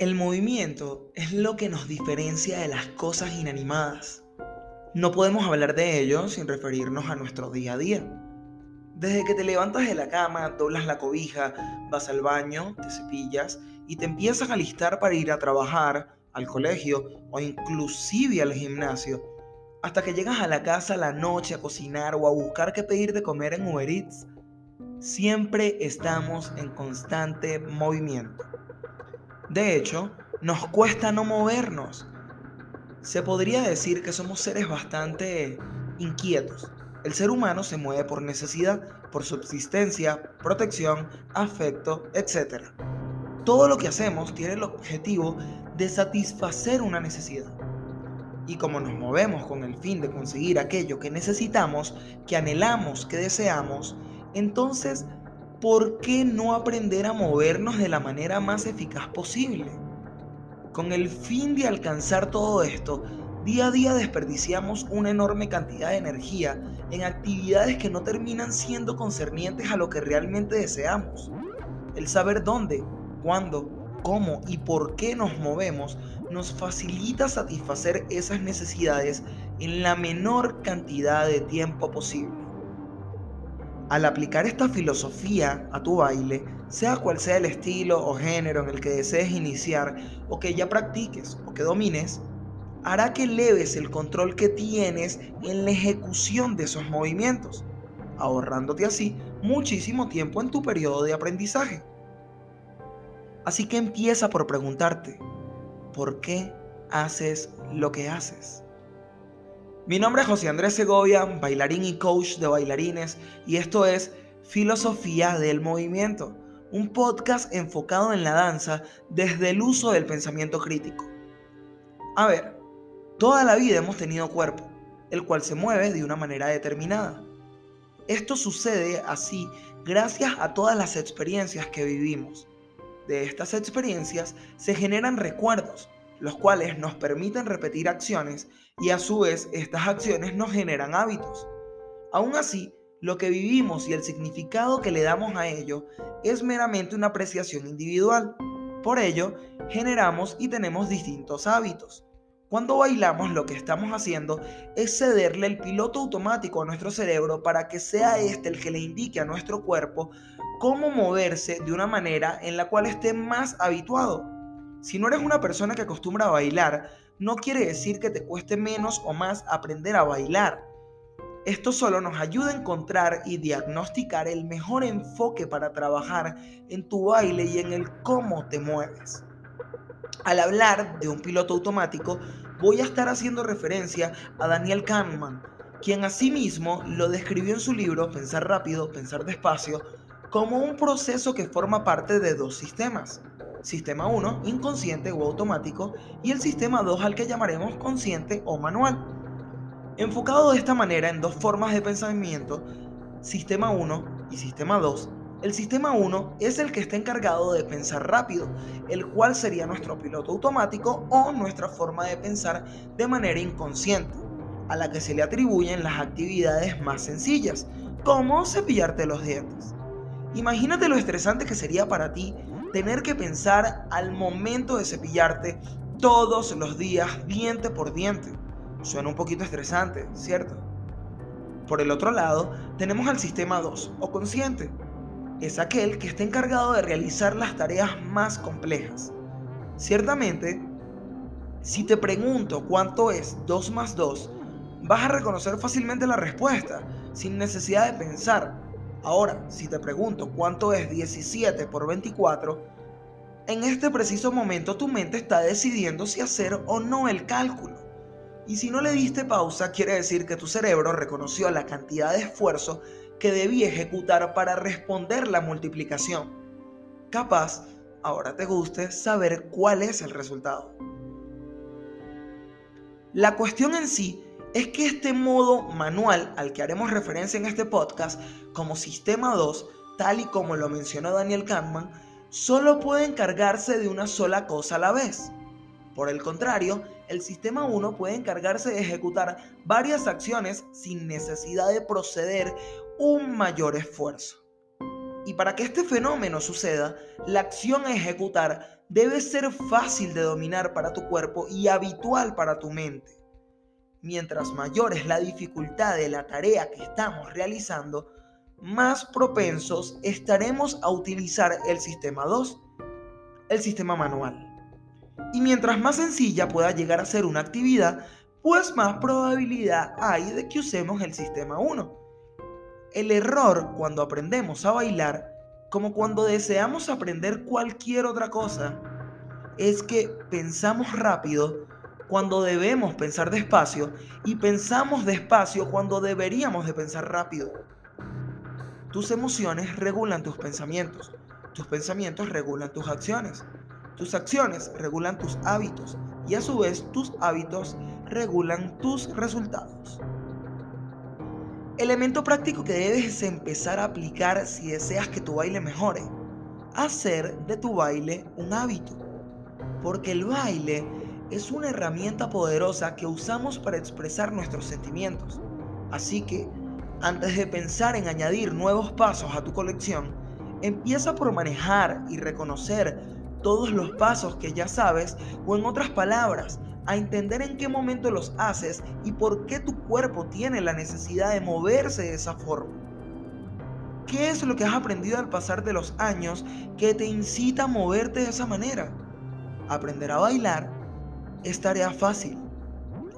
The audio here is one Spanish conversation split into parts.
El movimiento es lo que nos diferencia de las cosas inanimadas. No podemos hablar de ello sin referirnos a nuestro día a día. Desde que te levantas de la cama, doblas la cobija, vas al baño, te cepillas y te empiezas a listar para ir a trabajar, al colegio o inclusive al gimnasio, hasta que llegas a la casa la noche a cocinar o a buscar qué pedir de comer en Uber Eats, siempre estamos en constante movimiento. De hecho, nos cuesta no movernos. Se podría decir que somos seres bastante inquietos. El ser humano se mueve por necesidad, por subsistencia, protección, afecto, etc. Todo lo que hacemos tiene el objetivo de satisfacer una necesidad. Y como nos movemos con el fin de conseguir aquello que necesitamos, que anhelamos, que deseamos, entonces ¿por qué no aprender a movernos de la manera más eficaz posible? Con el fin de alcanzar todo esto, día a día desperdiciamos una enorme cantidad de energía en actividades que no terminan siendo concernientes a lo que realmente deseamos. El saber dónde, cuándo, cómo y por qué nos movemos nos facilita satisfacer esas necesidades en la menor cantidad de tiempo posible. Al aplicar esta filosofía a tu baile, sea cual sea el estilo o género en el que desees iniciar o que ya practiques o que domines, hará que leves el control que tienes en la ejecución de esos movimientos, ahorrándote así muchísimo tiempo en tu periodo de aprendizaje. Así que empieza por preguntarte, ¿por qué haces lo que haces? Mi nombre es José Andrés Segovia, bailarín y coach de bailarines, y esto es Filosofía del Movimiento, un podcast enfocado en la danza desde el uso del pensamiento crítico. A ver, toda la vida hemos tenido cuerpo, el cual se mueve de una manera determinada. Esto sucede así gracias a todas las experiencias que vivimos. De estas experiencias se generan recuerdos, los cuales nos permiten repetir acciones y a su vez estas acciones nos generan hábitos. Aún así, lo que vivimos y el significado que le damos a ello es meramente una apreciación individual. Por ello, generamos y tenemos distintos hábitos. Cuando bailamos lo que estamos haciendo es cederle el piloto automático a nuestro cerebro para que sea este el que le indique a nuestro cuerpo cómo moverse de una manera en la cual esté más habituado. Si no eres una persona que acostumbra a bailar, no quiere decir que te cueste menos o más aprender a bailar. Esto solo nos ayuda a encontrar y diagnosticar el mejor enfoque para trabajar en tu baile y en el cómo te mueves. Al hablar de un piloto automático, voy a estar haciendo referencia a Daniel Kahneman, quien asimismo lo describió en su libro Pensar rápido, pensar despacio, como un proceso que forma parte de dos sistemas, Sistema 1, inconsciente o automático, y el sistema 2 al que llamaremos consciente o manual. Enfocado de esta manera en dos formas de pensamiento, sistema 1 y sistema 2, el sistema 1 es el que está encargado de pensar rápido, el cual sería nuestro piloto automático o nuestra forma de pensar de manera inconsciente, a la que se le atribuyen las actividades más sencillas, como cepillarte los dientes. Imagínate lo estresante que sería para ti tener que pensar al momento de cepillarte todos los días, diente por diente. Suena un poquito estresante, ¿cierto? Por el otro lado, tenemos al sistema 2, o consciente. Es aquel que está encargado de realizar las tareas más complejas. Ciertamente, si te pregunto cuánto es 2 más 2, vas a reconocer fácilmente la respuesta, sin necesidad de pensar, Ahora, si te pregunto cuánto es 17 por 24, en este preciso momento tu mente está decidiendo si hacer o no el cálculo. Y si no le diste pausa, quiere decir que tu cerebro reconoció la cantidad de esfuerzo que debía ejecutar para responder la multiplicación. Capaz, ahora te guste saber cuál es el resultado. La cuestión en sí es que este modo manual al que haremos referencia en este podcast como sistema 2, tal y como lo mencionó Daniel Kahneman, solo puede encargarse de una sola cosa a la vez. Por el contrario, el sistema 1 puede encargarse de ejecutar varias acciones sin necesidad de proceder un mayor esfuerzo. Y para que este fenómeno suceda, la acción a ejecutar debe ser fácil de dominar para tu cuerpo y habitual para tu mente. Mientras mayor es la dificultad de la tarea que estamos realizando, más propensos estaremos a utilizar el sistema 2, el sistema manual. Y mientras más sencilla pueda llegar a ser una actividad, pues más probabilidad hay de que usemos el sistema 1. El error cuando aprendemos a bailar, como cuando deseamos aprender cualquier otra cosa, es que pensamos rápido cuando debemos pensar despacio y pensamos despacio cuando deberíamos de pensar rápido. Tus emociones regulan tus pensamientos, tus pensamientos regulan tus acciones, tus acciones regulan tus hábitos y a su vez tus hábitos regulan tus resultados. Elemento práctico que debes empezar a aplicar si deseas que tu baile mejore. Hacer de tu baile un hábito. Porque el baile es una herramienta poderosa que usamos para expresar nuestros sentimientos. Así que, antes de pensar en añadir nuevos pasos a tu colección, empieza por manejar y reconocer todos los pasos que ya sabes o en otras palabras, a entender en qué momento los haces y por qué tu cuerpo tiene la necesidad de moverse de esa forma. ¿Qué es lo que has aprendido al pasar de los años que te incita a moverte de esa manera? Aprender a bailar es tarea fácil.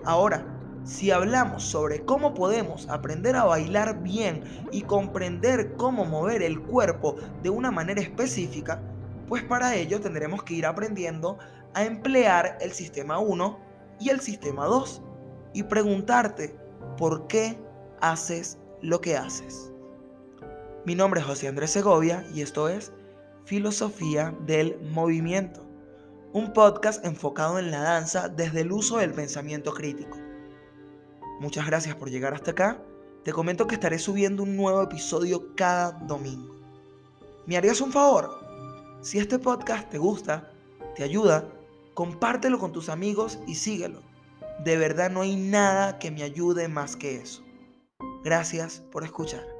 Ahora, si hablamos sobre cómo podemos aprender a bailar bien y comprender cómo mover el cuerpo de una manera específica, pues para ello tendremos que ir aprendiendo a emplear el sistema 1 y el sistema 2 y preguntarte por qué haces lo que haces. Mi nombre es José Andrés Segovia y esto es Filosofía del Movimiento, un podcast enfocado en la danza desde el uso del pensamiento crítico. Muchas gracias por llegar hasta acá. Te comento que estaré subiendo un nuevo episodio cada domingo. ¿Me harías un favor? Si este podcast te gusta, te ayuda, compártelo con tus amigos y síguelo. De verdad no hay nada que me ayude más que eso. Gracias por escuchar.